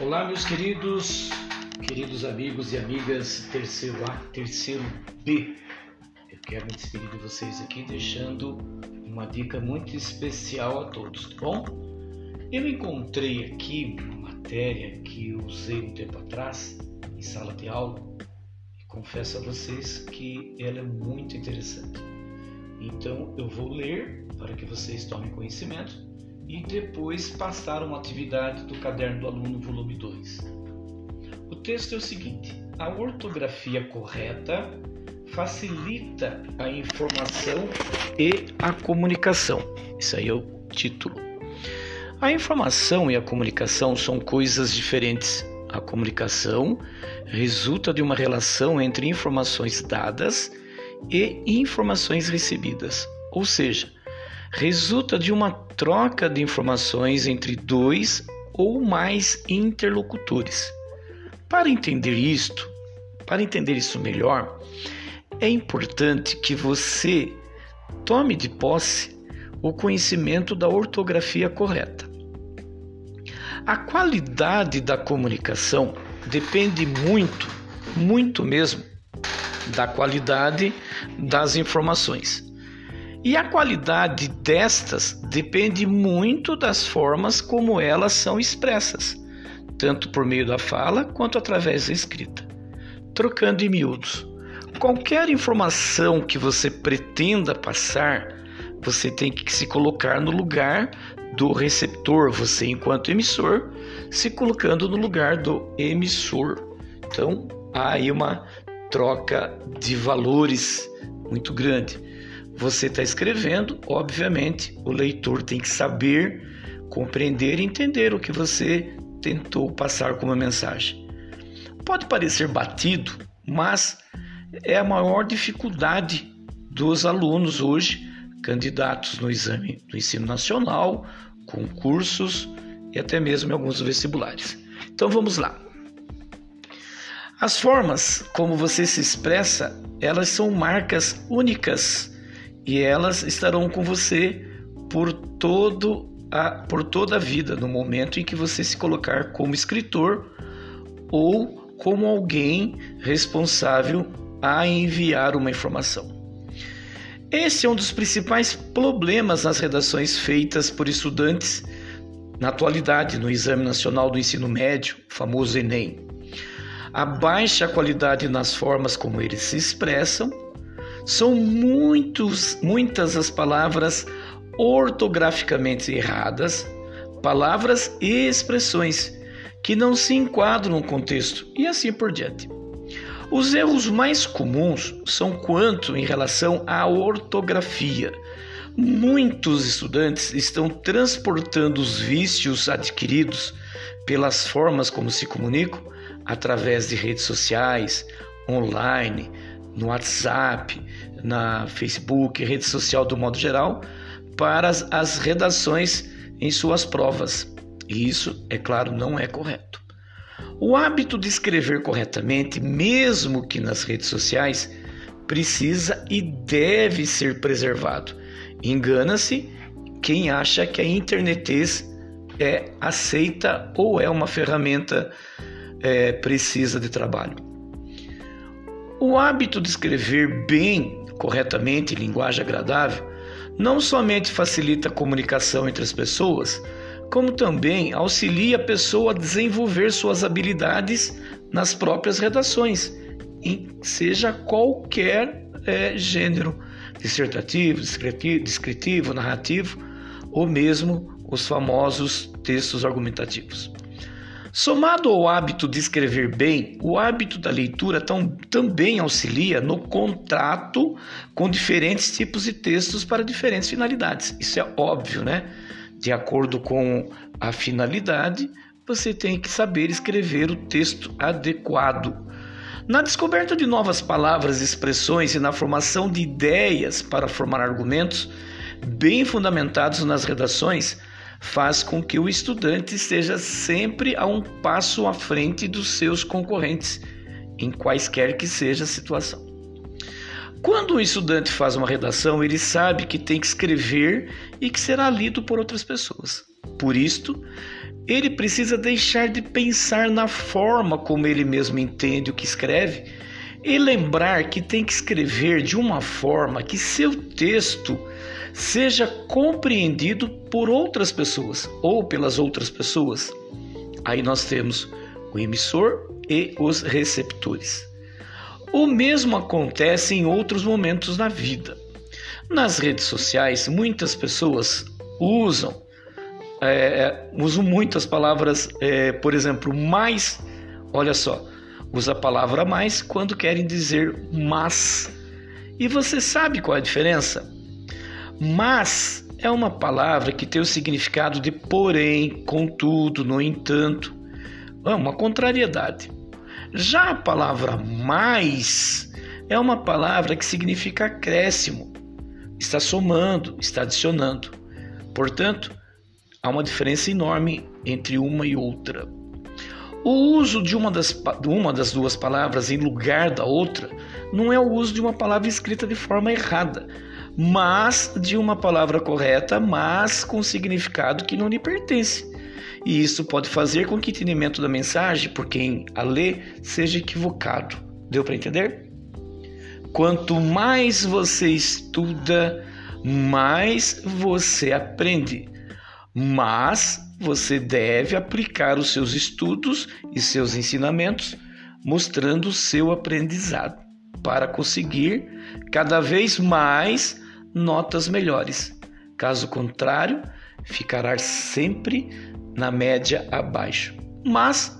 Olá, meus queridos, queridos amigos e amigas, terceiro A, terceiro B. Eu quero me despedir de vocês aqui deixando uma dica muito especial a todos, tá bom? Eu encontrei aqui uma matéria que eu usei um tempo atrás em sala de aula e confesso a vocês que ela é muito interessante. Então eu vou ler para que vocês tomem conhecimento e depois passar uma atividade do Caderno do Aluno, volume 2. O texto é o seguinte: a ortografia correta facilita a informação e a comunicação. Isso aí é o título. A informação e a comunicação são coisas diferentes. A comunicação resulta de uma relação entre informações dadas e informações recebidas, ou seja, resulta de uma troca de informações entre dois ou mais interlocutores. Para entender isto, para entender isso melhor, é importante que você tome de posse o conhecimento da ortografia correta. A qualidade da comunicação depende muito, muito mesmo, da qualidade das informações. E a qualidade destas depende muito das formas como elas são expressas, tanto por meio da fala quanto através da escrita. Trocando em miúdos, qualquer informação que você pretenda passar, você tem que se colocar no lugar do receptor, você enquanto emissor, se colocando no lugar do emissor. Então, há aí uma troca de valores muito grande você está escrevendo, obviamente, o leitor tem que saber, compreender e entender o que você tentou passar como mensagem. Pode parecer batido, mas é a maior dificuldade dos alunos hoje, candidatos no exame do ensino nacional, concursos e até mesmo em alguns vestibulares. Então vamos lá. As formas como você se expressa, elas são marcas únicas e elas estarão com você por todo a, por toda a vida, no momento em que você se colocar como escritor ou como alguém responsável a enviar uma informação. Esse é um dos principais problemas nas redações feitas por estudantes na atualidade no Exame Nacional do Ensino Médio, famoso Enem. A baixa qualidade nas formas como eles se expressam são muitos, muitas as palavras ortograficamente erradas, palavras e expressões que não se enquadram no contexto e assim por diante. Os erros mais comuns são quanto em relação à ortografia. Muitos estudantes estão transportando os vícios adquiridos pelas formas como se comunicam através de redes sociais, online, no WhatsApp, na Facebook, rede social do modo geral, para as, as redações em suas provas. E isso, é claro, não é correto. O hábito de escrever corretamente, mesmo que nas redes sociais, precisa e deve ser preservado. Engana-se quem acha que a internetez é aceita ou é uma ferramenta é, precisa de trabalho. O hábito de escrever bem, corretamente, em linguagem agradável, não somente facilita a comunicação entre as pessoas, como também auxilia a pessoa a desenvolver suas habilidades nas próprias redações, em seja qualquer é, gênero, dissertativo, descritivo, narrativo ou mesmo os famosos textos argumentativos. Somado ao hábito de escrever bem, o hábito da leitura tão, também auxilia no contrato com diferentes tipos de textos para diferentes finalidades. Isso é óbvio, né? De acordo com a finalidade, você tem que saber escrever o texto adequado. Na descoberta de novas palavras e expressões e na formação de ideias para formar argumentos bem fundamentados nas redações, faz com que o estudante esteja sempre a um passo à frente dos seus concorrentes, em quaisquer que seja a situação. Quando um estudante faz uma redação, ele sabe que tem que escrever e que será lido por outras pessoas. Por isto, ele precisa deixar de pensar na forma como ele mesmo entende o que escreve e lembrar que tem que escrever de uma forma que seu texto seja compreendido por outras pessoas ou pelas outras pessoas. Aí nós temos o emissor e os receptores. O mesmo acontece em outros momentos na vida. Nas redes sociais, muitas pessoas usam é, usam muitas palavras, é, por exemplo, mais. Olha só, usa a palavra mais quando querem dizer mas. E você sabe qual é a diferença? Mas é uma palavra que tem o significado de porém, contudo, no entanto. É uma contrariedade. Já a palavra mais é uma palavra que significa acréscimo, está somando, está adicionando. Portanto, há uma diferença enorme entre uma e outra. O uso de uma das, uma das duas palavras em lugar da outra não é o uso de uma palavra escrita de forma errada, mas de uma palavra correta, mas com significado que não lhe pertence. E isso pode fazer com que o entendimento da mensagem por quem a lê seja equivocado. Deu para entender? Quanto mais você estuda, mais você aprende. Mas você deve aplicar os seus estudos e seus ensinamentos, mostrando o seu aprendizado, para conseguir cada vez mais notas melhores. Caso contrário, ficará sempre na média abaixo. Mas,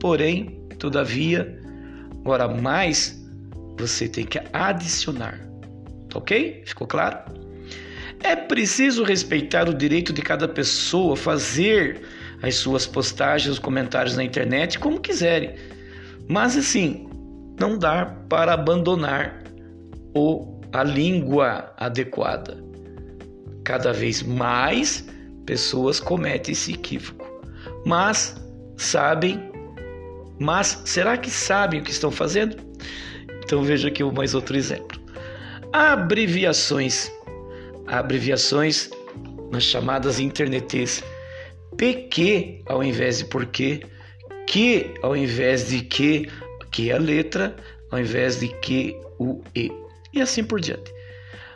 porém, todavia, agora mais você tem que adicionar. Tá ok? Ficou claro? É preciso respeitar o direito de cada pessoa fazer as suas postagens, os comentários na internet como quiserem. Mas assim, não dá para abandonar o, a língua adequada. Cada vez mais pessoas cometem esse equívoco. Mas sabem, mas será que sabem o que estão fazendo? Então veja aqui mais outro exemplo. Abreviações. Abreviações nas chamadas internetes. PQ ao invés de porquê, que ao invés de que, que é a letra, ao invés de que, o e. E assim por diante.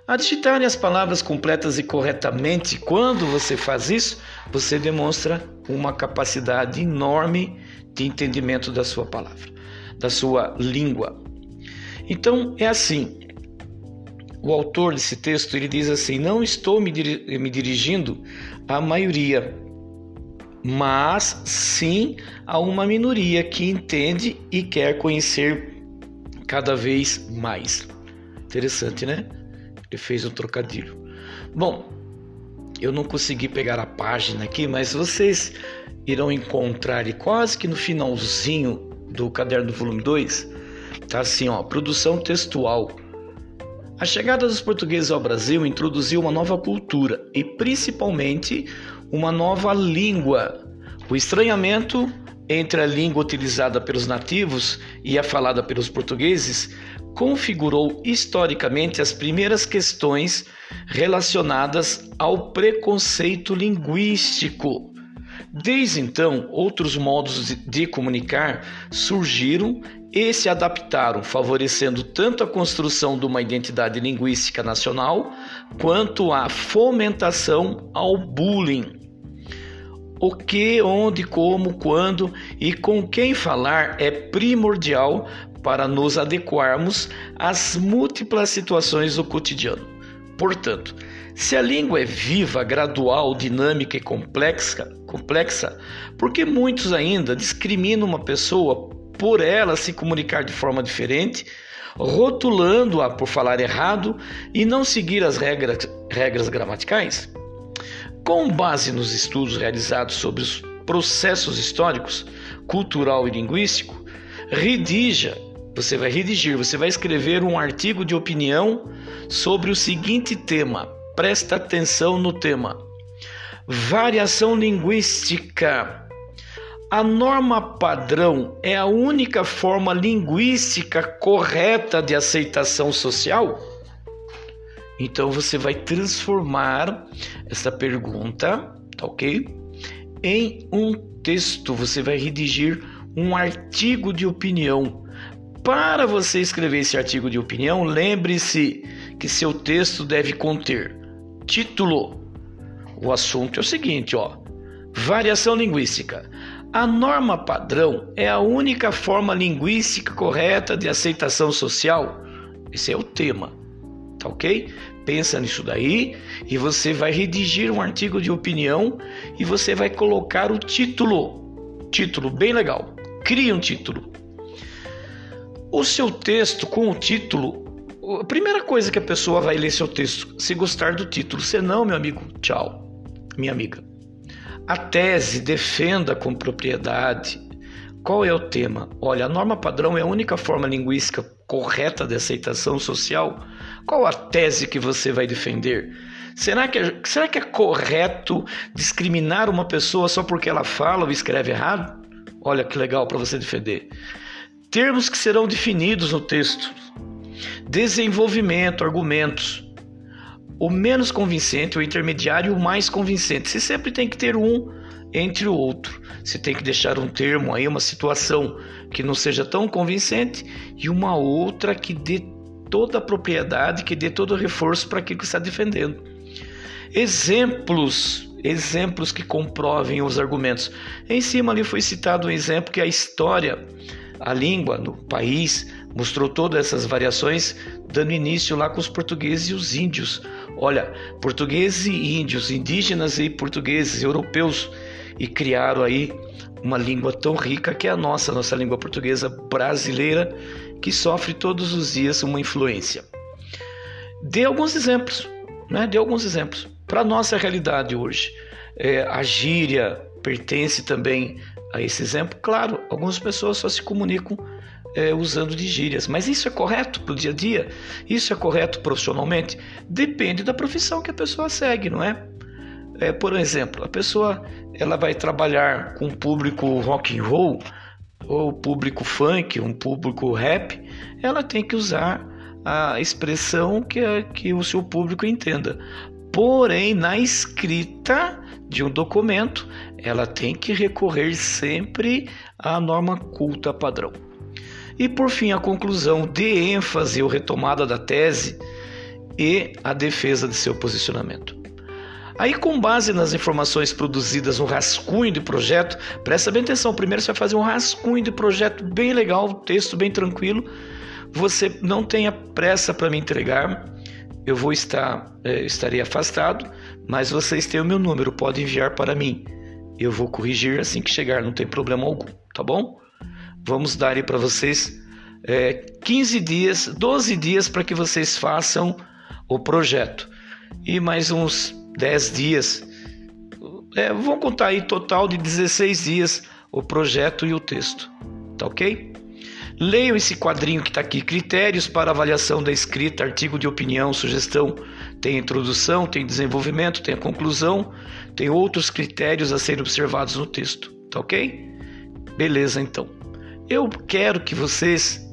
A digitar as palavras completas e corretamente, quando você faz isso, você demonstra uma capacidade enorme de entendimento da sua palavra, da sua língua. Então é assim. O autor desse texto ele diz assim: não estou me, me dirigindo à maioria, mas sim a uma minoria que entende e quer conhecer cada vez mais. Interessante, né? Ele fez um trocadilho. Bom, eu não consegui pegar a página aqui, mas vocês irão encontrar e quase que no finalzinho do caderno do volume 2, tá assim, ó, produção textual. A chegada dos portugueses ao Brasil introduziu uma nova cultura e principalmente uma nova língua. O estranhamento entre a língua utilizada pelos nativos e a falada pelos portugueses configurou historicamente as primeiras questões relacionadas ao preconceito linguístico. Desde então, outros modos de comunicar surgiram e se adaptaram, favorecendo tanto a construção de uma identidade linguística nacional quanto a fomentação ao bullying. O que, onde, como, quando e com quem falar é primordial para nos adequarmos às múltiplas situações do cotidiano. Portanto, se a língua é viva, gradual, dinâmica e complexa, complexa, porque muitos ainda discriminam uma pessoa por ela se comunicar de forma diferente, rotulando-a por falar errado e não seguir as regras, regras gramaticais? Com base nos estudos realizados sobre os processos históricos, cultural e linguístico, redija você vai redigir, você vai escrever um artigo de opinião sobre o seguinte tema. Presta atenção no tema. Variação linguística. A norma padrão é a única forma linguística correta de aceitação social? Então você vai transformar essa pergunta, tá ok? em um texto, você vai redigir um artigo de opinião. Para você escrever esse artigo de opinião, lembre-se que seu texto deve conter título. O assunto é o seguinte, ó: variação linguística. A norma padrão é a única forma linguística correta de aceitação social. Esse é o tema, tá ok? Pensa nisso daí e você vai redigir um artigo de opinião e você vai colocar o título. Título bem legal. Crie um título. O seu texto com o título, a primeira coisa que a pessoa vai ler seu texto, se gostar do título. Se não, meu amigo, tchau, minha amiga. A tese defenda com propriedade. Qual é o tema? Olha, a norma padrão é a única forma linguística correta de aceitação social. Qual a tese que você vai defender? Será que, é, será que é correto discriminar uma pessoa só porque ela fala ou escreve errado? Olha que legal para você defender. Termos que serão definidos no texto. Desenvolvimento, argumentos o menos convincente, o intermediário e o mais convincente. Você sempre tem que ter um entre o outro. Você tem que deixar um termo aí, uma situação que não seja tão convincente e uma outra que dê toda a propriedade, que dê todo o reforço para aquilo que está defendendo. Exemplos, exemplos que comprovem os argumentos. Em cima ali foi citado um exemplo que a história, a língua no país mostrou todas essas variações, dando início lá com os portugueses e os índios. Olha, portugueses e índios, indígenas e portugueses, europeus, e criaram aí uma língua tão rica que é a nossa, nossa língua portuguesa brasileira, que sofre todos os dias uma influência. Dê alguns exemplos, né? Dê alguns exemplos para a nossa realidade hoje. É, a gíria pertence também a esse exemplo. Claro, algumas pessoas só se comunicam é, usando de gírias. Mas isso é correto para o dia a dia? Isso é correto profissionalmente? Depende da profissão que a pessoa segue, não é? é por exemplo, a pessoa ela vai trabalhar com público rock and roll ou público funk, um público rap, ela tem que usar a expressão que, que o seu público entenda. Porém, na escrita de um documento, ela tem que recorrer sempre à norma culta padrão. E por fim, a conclusão de ênfase ou retomada da tese e a defesa de seu posicionamento. Aí, com base nas informações produzidas no rascunho de projeto, presta bem atenção. Primeiro, você vai fazer um rascunho de projeto bem legal, texto bem tranquilo. Você não tenha pressa para me entregar. Eu vou estar, é, estarei afastado, mas vocês têm o meu número, pode enviar para mim. Eu vou corrigir assim que chegar, não tem problema algum, tá bom? Vamos dar aí para vocês é, 15 dias, 12 dias para que vocês façam o projeto. E mais uns 10 dias. É, vamos contar aí total de 16 dias o projeto e o texto. Tá ok? Leiam esse quadrinho que está aqui: Critérios para avaliação da escrita, artigo de opinião, sugestão. Tem introdução, tem desenvolvimento, tem a conclusão, tem outros critérios a serem observados no texto. Tá ok? Beleza, então. Eu quero que vocês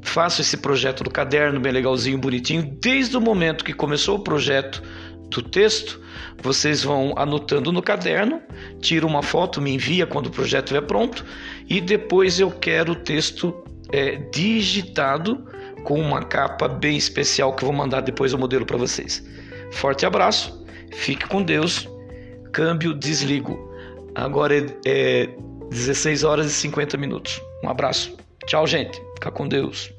façam esse projeto do caderno bem legalzinho, bonitinho, desde o momento que começou o projeto do texto, vocês vão anotando no caderno, tira uma foto, me envia quando o projeto estiver pronto e depois eu quero o texto é, digitado com uma capa bem especial que eu vou mandar depois o modelo para vocês. Forte abraço, fique com Deus, câmbio, desligo. Agora é, é 16 horas e 50 minutos. Um abraço. Tchau, gente. Fica com Deus.